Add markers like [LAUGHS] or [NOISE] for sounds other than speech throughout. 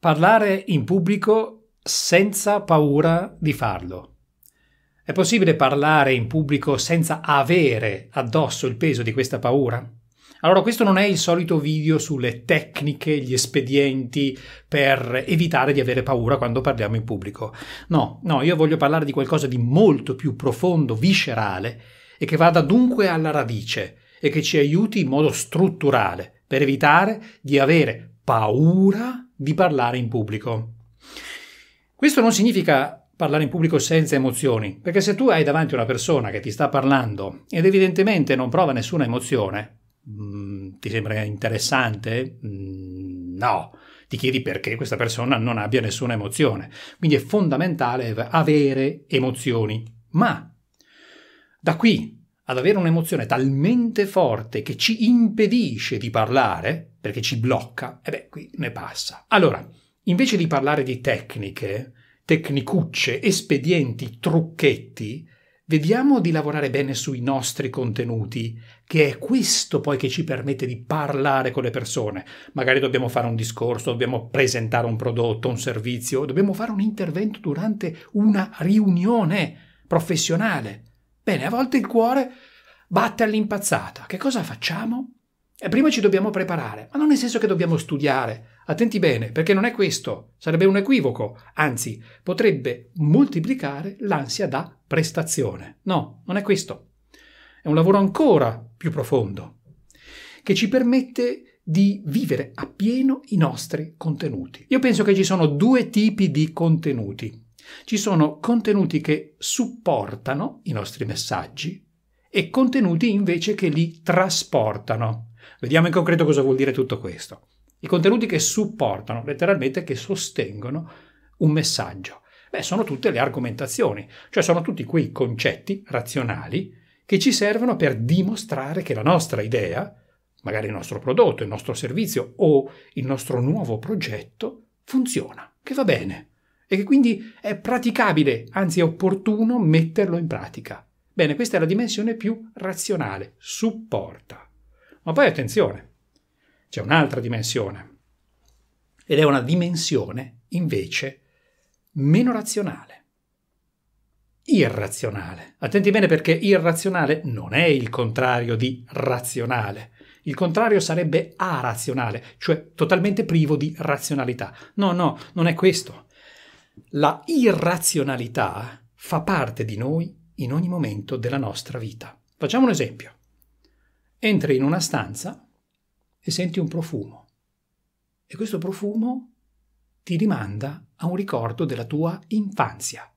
Parlare in pubblico senza paura di farlo. È possibile parlare in pubblico senza avere addosso il peso di questa paura? Allora, questo non è il solito video sulle tecniche, gli espedienti per evitare di avere paura quando parliamo in pubblico. No, no, io voglio parlare di qualcosa di molto più profondo, viscerale e che vada dunque alla radice e che ci aiuti in modo strutturale per evitare di avere paura di parlare in pubblico. Questo non significa parlare in pubblico senza emozioni, perché se tu hai davanti una persona che ti sta parlando ed evidentemente non prova nessuna emozione, mm, ti sembra interessante? Mm, no, ti chiedi perché questa persona non abbia nessuna emozione. Quindi è fondamentale avere emozioni. Ma da qui ad avere un'emozione talmente forte che ci impedisce di parlare, perché ci blocca, e beh, qui ne passa. Allora, invece di parlare di tecniche, tecnicucce, espedienti, trucchetti, vediamo di lavorare bene sui nostri contenuti, che è questo poi che ci permette di parlare con le persone. Magari dobbiamo fare un discorso, dobbiamo presentare un prodotto, un servizio, dobbiamo fare un intervento durante una riunione professionale. Bene, a volte il cuore batte all'impazzata. Che cosa facciamo? E prima ci dobbiamo preparare, ma non nel senso che dobbiamo studiare. Attenti bene, perché non è questo, sarebbe un equivoco, anzi potrebbe moltiplicare l'ansia da prestazione. No, non è questo. È un lavoro ancora più profondo, che ci permette di vivere appieno i nostri contenuti. Io penso che ci sono due tipi di contenuti. Ci sono contenuti che supportano i nostri messaggi e contenuti invece che li trasportano. Vediamo in concreto cosa vuol dire tutto questo. I contenuti che supportano, letteralmente che sostengono un messaggio. Beh, sono tutte le argomentazioni, cioè sono tutti quei concetti razionali che ci servono per dimostrare che la nostra idea, magari il nostro prodotto, il nostro servizio o il nostro nuovo progetto, funziona, che va bene e che quindi è praticabile, anzi è opportuno metterlo in pratica. Bene, questa è la dimensione più razionale, supporta. Ma poi attenzione, c'è un'altra dimensione, ed è una dimensione invece meno razionale, irrazionale. Attenti bene perché irrazionale non è il contrario di razionale. Il contrario sarebbe arazionale, cioè totalmente privo di razionalità. No, no, non è questo. La irrazionalità fa parte di noi in ogni momento della nostra vita. Facciamo un esempio. Entri in una stanza e senti un profumo e questo profumo ti rimanda a un ricordo della tua infanzia.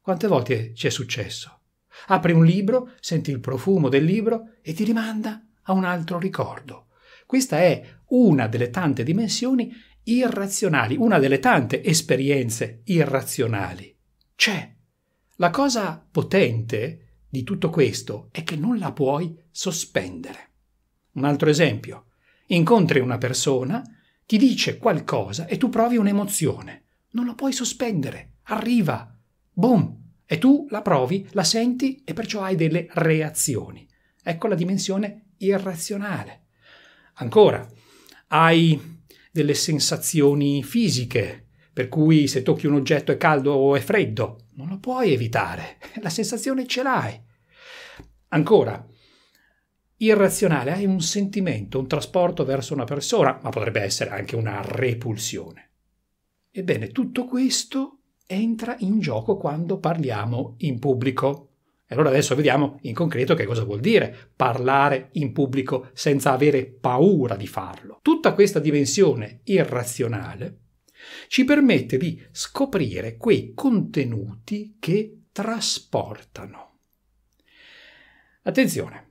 Quante volte ci è successo? Apri un libro, senti il profumo del libro e ti rimanda a un altro ricordo. Questa è una delle tante dimensioni irrazionali, una delle tante esperienze irrazionali. C'è. La cosa potente di tutto questo è che non la puoi sospendere. Un altro esempio. Incontri una persona, ti dice qualcosa e tu provi un'emozione. Non la puoi sospendere. Arriva. Boom. E tu la provi, la senti e perciò hai delle reazioni. Ecco la dimensione irrazionale. Ancora, hai delle sensazioni fisiche, per cui se tocchi un oggetto è caldo o è freddo, non lo puoi evitare, [LAUGHS] la sensazione ce l'hai. Ancora, irrazionale, hai un sentimento, un trasporto verso una persona, ma potrebbe essere anche una repulsione. Ebbene, tutto questo entra in gioco quando parliamo in pubblico. E allora adesso vediamo in concreto che cosa vuol dire parlare in pubblico senza avere paura di farlo. Tutta questa dimensione irrazionale ci permette di scoprire quei contenuti che trasportano. Attenzione,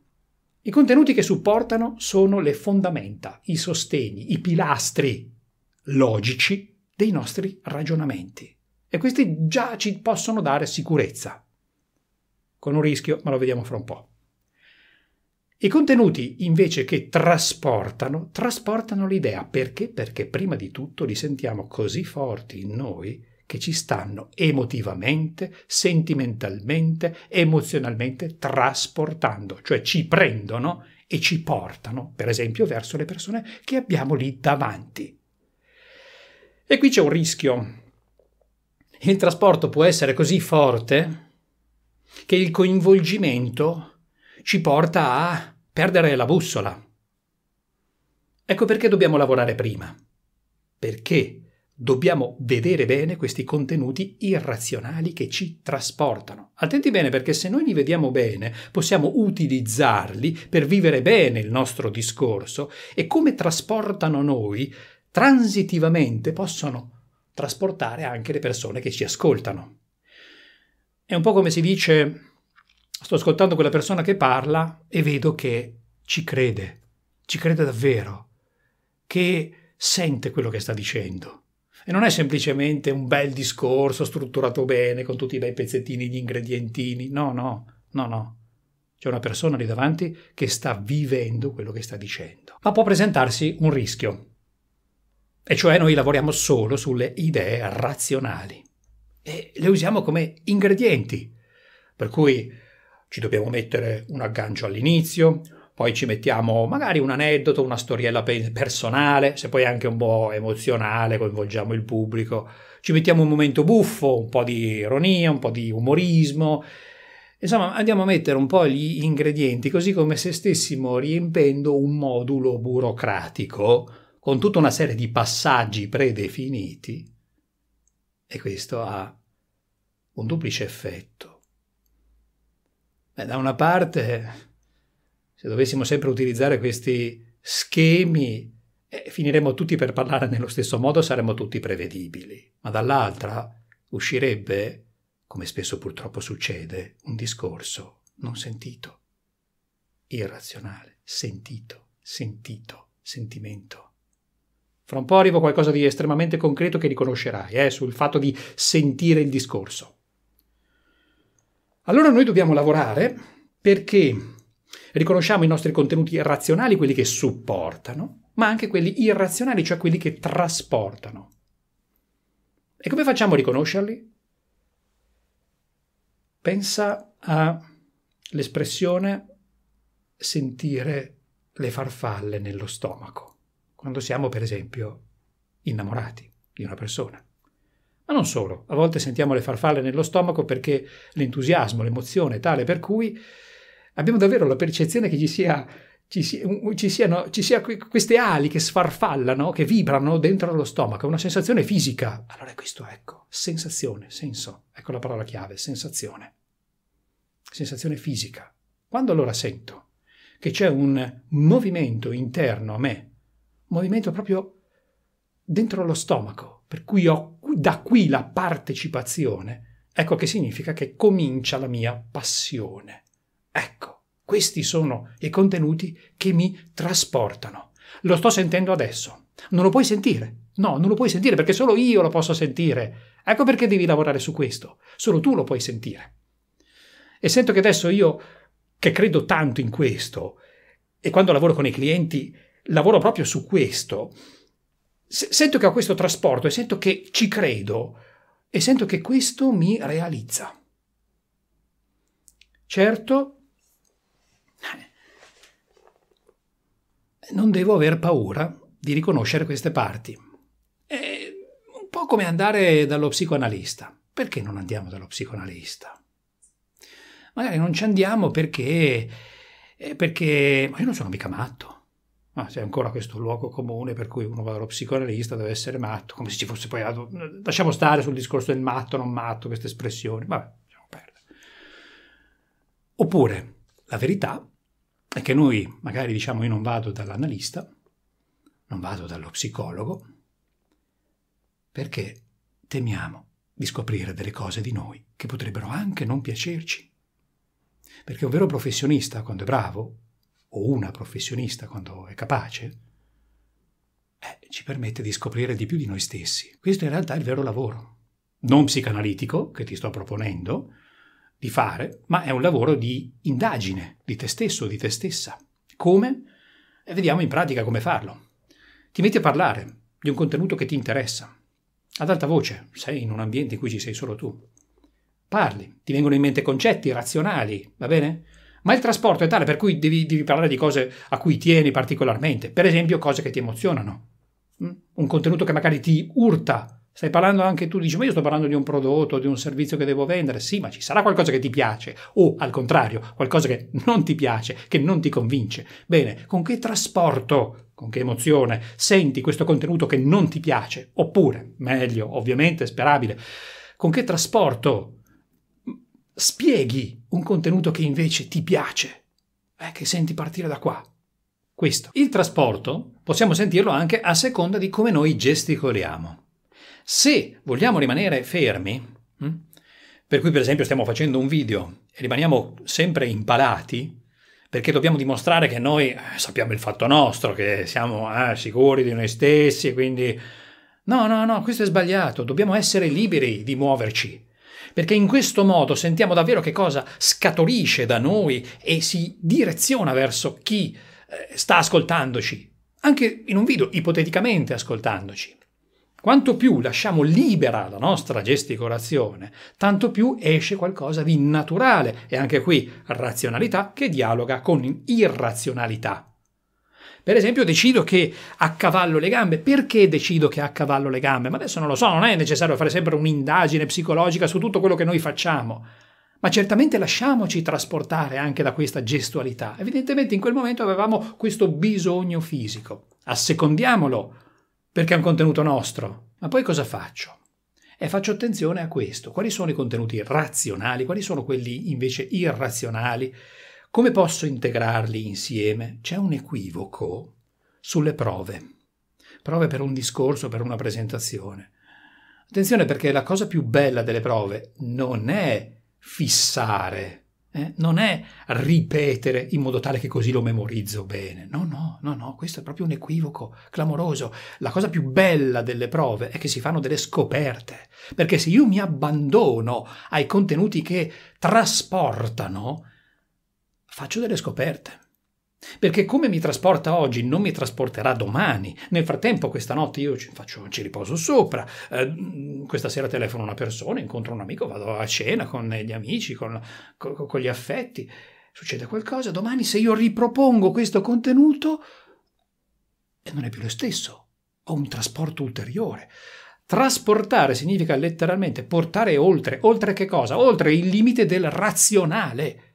i contenuti che supportano sono le fondamenta, i sosteni, i pilastri logici dei nostri ragionamenti e questi già ci possono dare sicurezza con un rischio, ma lo vediamo fra un po'. I contenuti invece che trasportano, trasportano l'idea. Perché? Perché prima di tutto li sentiamo così forti in noi che ci stanno emotivamente, sentimentalmente, emozionalmente trasportando, cioè ci prendono e ci portano, per esempio, verso le persone che abbiamo lì davanti. E qui c'è un rischio. Il trasporto può essere così forte che il coinvolgimento ci porta a perdere la bussola. Ecco perché dobbiamo lavorare prima. Perché dobbiamo vedere bene questi contenuti irrazionali che ci trasportano. Attenti bene perché se noi li vediamo bene possiamo utilizzarli per vivere bene il nostro discorso e come trasportano noi, transitivamente possono trasportare anche le persone che ci ascoltano. È un po' come si dice, sto ascoltando quella persona che parla e vedo che ci crede, ci crede davvero, che sente quello che sta dicendo. E non è semplicemente un bel discorso strutturato bene con tutti i bei pezzettini di ingredientini. No, no, no, no. C'è una persona lì davanti che sta vivendo quello che sta dicendo. Ma può presentarsi un rischio. E cioè noi lavoriamo solo sulle idee razionali e le usiamo come ingredienti. Per cui ci dobbiamo mettere un aggancio all'inizio, poi ci mettiamo magari un aneddoto, una storiella personale, se poi anche un po' emozionale, coinvolgiamo il pubblico, ci mettiamo un momento buffo, un po' di ironia, un po' di umorismo, insomma andiamo a mettere un po' gli ingredienti così come se stessimo riempendo un modulo burocratico con tutta una serie di passaggi predefiniti. E questo ha un duplice effetto. Beh, da una parte, se dovessimo sempre utilizzare questi schemi, eh, finiremmo tutti per parlare [LAUGHS] nello stesso modo, saremmo tutti prevedibili, ma dall'altra uscirebbe, come spesso purtroppo succede, un discorso non sentito, irrazionale, sentito, sentito, sentimento. Fra un po' arrivo a qualcosa di estremamente concreto che riconoscerai, eh, sul fatto di sentire il discorso. Allora noi dobbiamo lavorare perché riconosciamo i nostri contenuti razionali, quelli che supportano, ma anche quelli irrazionali, cioè quelli che trasportano. E come facciamo a riconoscerli? Pensa all'espressione sentire le farfalle nello stomaco quando siamo, per esempio, innamorati di una persona. Ma non solo, a volte sentiamo le farfalle nello stomaco perché l'entusiasmo, l'emozione è tale per cui abbiamo davvero la percezione che ci sia ci, ci, siano, ci sia queste ali che sfarfallano, che vibrano dentro lo stomaco, una sensazione fisica. Allora è questo, ecco, sensazione, senso, ecco la parola chiave, sensazione. Sensazione fisica. Quando allora sento che c'è un movimento interno a me movimento proprio dentro lo stomaco, per cui ho da qui la partecipazione, ecco che significa che comincia la mia passione. Ecco, questi sono i contenuti che mi trasportano. Lo sto sentendo adesso. Non lo puoi sentire. No, non lo puoi sentire perché solo io lo posso sentire. Ecco perché devi lavorare su questo. Solo tu lo puoi sentire. E sento che adesso io, che credo tanto in questo, e quando lavoro con i clienti, lavoro proprio su questo, sento che ho questo trasporto e sento che ci credo e sento che questo mi realizza. Certo, non devo aver paura di riconoscere queste parti. È un po' come andare dallo psicoanalista. Perché non andiamo dallo psicoanalista? Magari non ci andiamo perché, eh, perché ma io non sono mica matto. Ma c'è ancora questo luogo comune per cui uno va dallo psicoanalista, deve essere matto, come se ci fosse poi... Lasciamo stare sul discorso del matto, non matto, queste espressioni. Vabbè, lasciamo perdere. Oppure, la verità è che noi, magari diciamo io non vado dall'analista, non vado dallo psicologo, perché temiamo di scoprire delle cose di noi che potrebbero anche non piacerci. Perché un vero professionista, quando è bravo, o una professionista quando è capace, eh, ci permette di scoprire di più di noi stessi. Questo in realtà è il vero lavoro, non psicanalitico che ti sto proponendo di fare, ma è un lavoro di indagine di te stesso, di te stessa. Come? E vediamo in pratica come farlo. Ti metti a parlare di un contenuto che ti interessa, ad alta voce, sei in un ambiente in cui ci sei solo tu. Parli, ti vengono in mente concetti razionali, va bene? Ma il trasporto è tale per cui devi, devi parlare di cose a cui tieni particolarmente, per esempio cose che ti emozionano. Mm? Un contenuto che magari ti urta. Stai parlando anche tu, dici, ma io sto parlando di un prodotto, di un servizio che devo vendere. Sì, ma ci sarà qualcosa che ti piace. O, al contrario, qualcosa che non ti piace, che non ti convince. Bene, con che trasporto, con che emozione senti questo contenuto che non ti piace? Oppure, meglio, ovviamente, sperabile, con che trasporto spieghi un contenuto che invece ti piace? Eh, che senti partire da qua questo. Il trasporto possiamo sentirlo anche a seconda di come noi gesticoliamo. Se vogliamo rimanere fermi, hm, per cui per esempio stiamo facendo un video e rimaniamo sempre impalati, perché dobbiamo dimostrare che noi eh, sappiamo il fatto nostro, che siamo eh, sicuri di noi stessi, quindi... No, no, no, questo è sbagliato, dobbiamo essere liberi di muoverci, perché in questo modo sentiamo davvero che cosa scaturisce da noi e si direziona verso chi eh, sta ascoltandoci, anche in un video ipoteticamente ascoltandoci. Quanto più lasciamo libera la nostra gesticolazione, tanto più esce qualcosa di naturale e anche qui razionalità che dialoga con irrazionalità. Per esempio decido che accavallo le gambe. Perché decido che accavallo le gambe? Ma adesso non lo so, non è necessario fare sempre un'indagine psicologica su tutto quello che noi facciamo ma certamente lasciamoci trasportare anche da questa gestualità. Evidentemente in quel momento avevamo questo bisogno fisico. Assecondiamolo, perché è un contenuto nostro. Ma poi cosa faccio? E faccio attenzione a questo. Quali sono i contenuti razionali? Quali sono quelli invece irrazionali? Come posso integrarli insieme? C'è un equivoco sulle prove. Prove per un discorso, per una presentazione. Attenzione perché la cosa più bella delle prove non è fissare, eh? non è ripetere in modo tale che così lo memorizzo bene. No, no, no, no, questo è proprio un equivoco clamoroso. La cosa più bella delle prove è che si fanno delle scoperte, perché se io mi abbandono ai contenuti che trasportano, faccio delle scoperte. Perché come mi trasporta oggi non mi trasporterà domani. Nel frattempo, questa notte io ci, faccio, ci riposo sopra. Eh, questa sera telefono una persona, incontro un amico, vado a cena con gli amici, con, con, con gli affetti. Succede qualcosa. Domani, se io ripropongo questo contenuto, e non è più lo stesso. Ho un trasporto ulteriore. Trasportare significa letteralmente portare oltre. Oltre che cosa? Oltre il limite del razionale.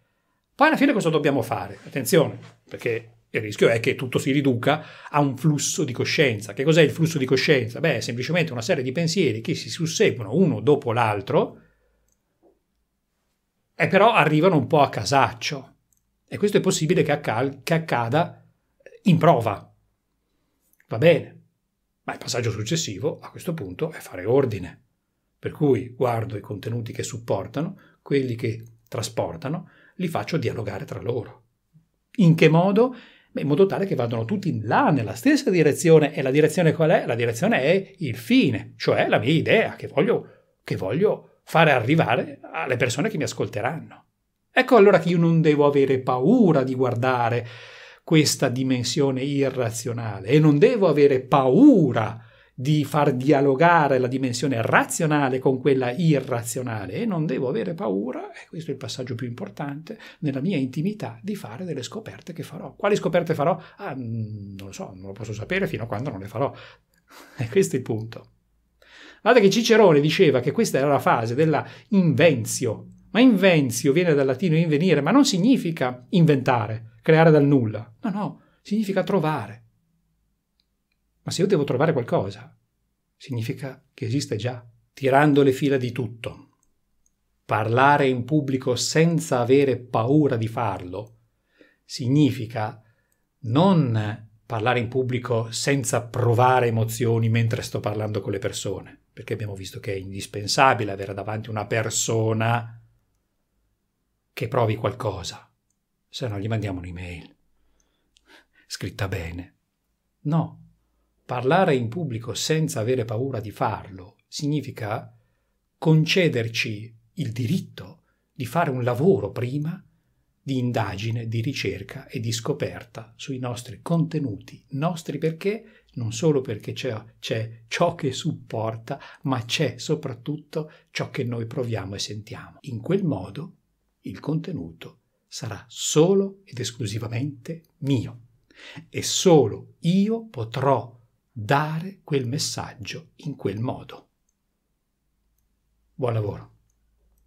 Poi alla fine cosa dobbiamo fare? Attenzione, perché il rischio è che tutto si riduca a un flusso di coscienza. Che cos'è il flusso di coscienza? Beh, è semplicemente una serie di pensieri che si susseguono uno dopo l'altro e però arrivano un po' a casaccio. E questo è possibile che, accal- che accada in prova. Va bene, ma il passaggio successivo a questo punto è fare ordine. Per cui guardo i contenuti che supportano, quelli che trasportano, li faccio dialogare tra loro. In che modo? Beh, in modo tale che vadano tutti là nella stessa direzione. E la direzione qual è? La direzione è il fine, cioè la mia idea che voglio, che voglio fare arrivare alle persone che mi ascolteranno. Ecco allora che io non devo avere paura di guardare questa dimensione irrazionale e non devo avere paura di far dialogare la dimensione razionale con quella irrazionale e non devo avere paura, e questo è il passaggio più importante, nella mia intimità di fare delle scoperte che farò. Quali scoperte farò? Ah, mm, non lo so, non lo posso sapere fino a quando non le farò. [LAUGHS] E questo è il punto. Guardate che Cicerone diceva che questa era la fase della invenzio, ma invenzio viene dal latino invenire, ma non significa inventare, creare dal nulla. No, no, significa trovare. Ma se io devo trovare qualcosa, significa che esiste già, tirando le fila di tutto. Parlare in pubblico senza avere paura di farlo significa non parlare in pubblico senza provare emozioni mentre sto parlando con le persone, perché abbiamo visto che è indispensabile avere davanti una persona che provi qualcosa, se no gli mandiamo un'email scritta bene. No, Parlare in pubblico senza avere paura di farlo significa concederci il diritto di fare un lavoro prima di indagine, di ricerca e di scoperta sui nostri contenuti, nostri perché, non solo perché c'è, c'è, ciò che supporta, ma c'è soprattutto ciò che noi proviamo e sentiamo. In quel modo il contenuto sarà solo ed esclusivamente mio e solo io potrò dare quel messaggio in quel modo. Buon lavoro.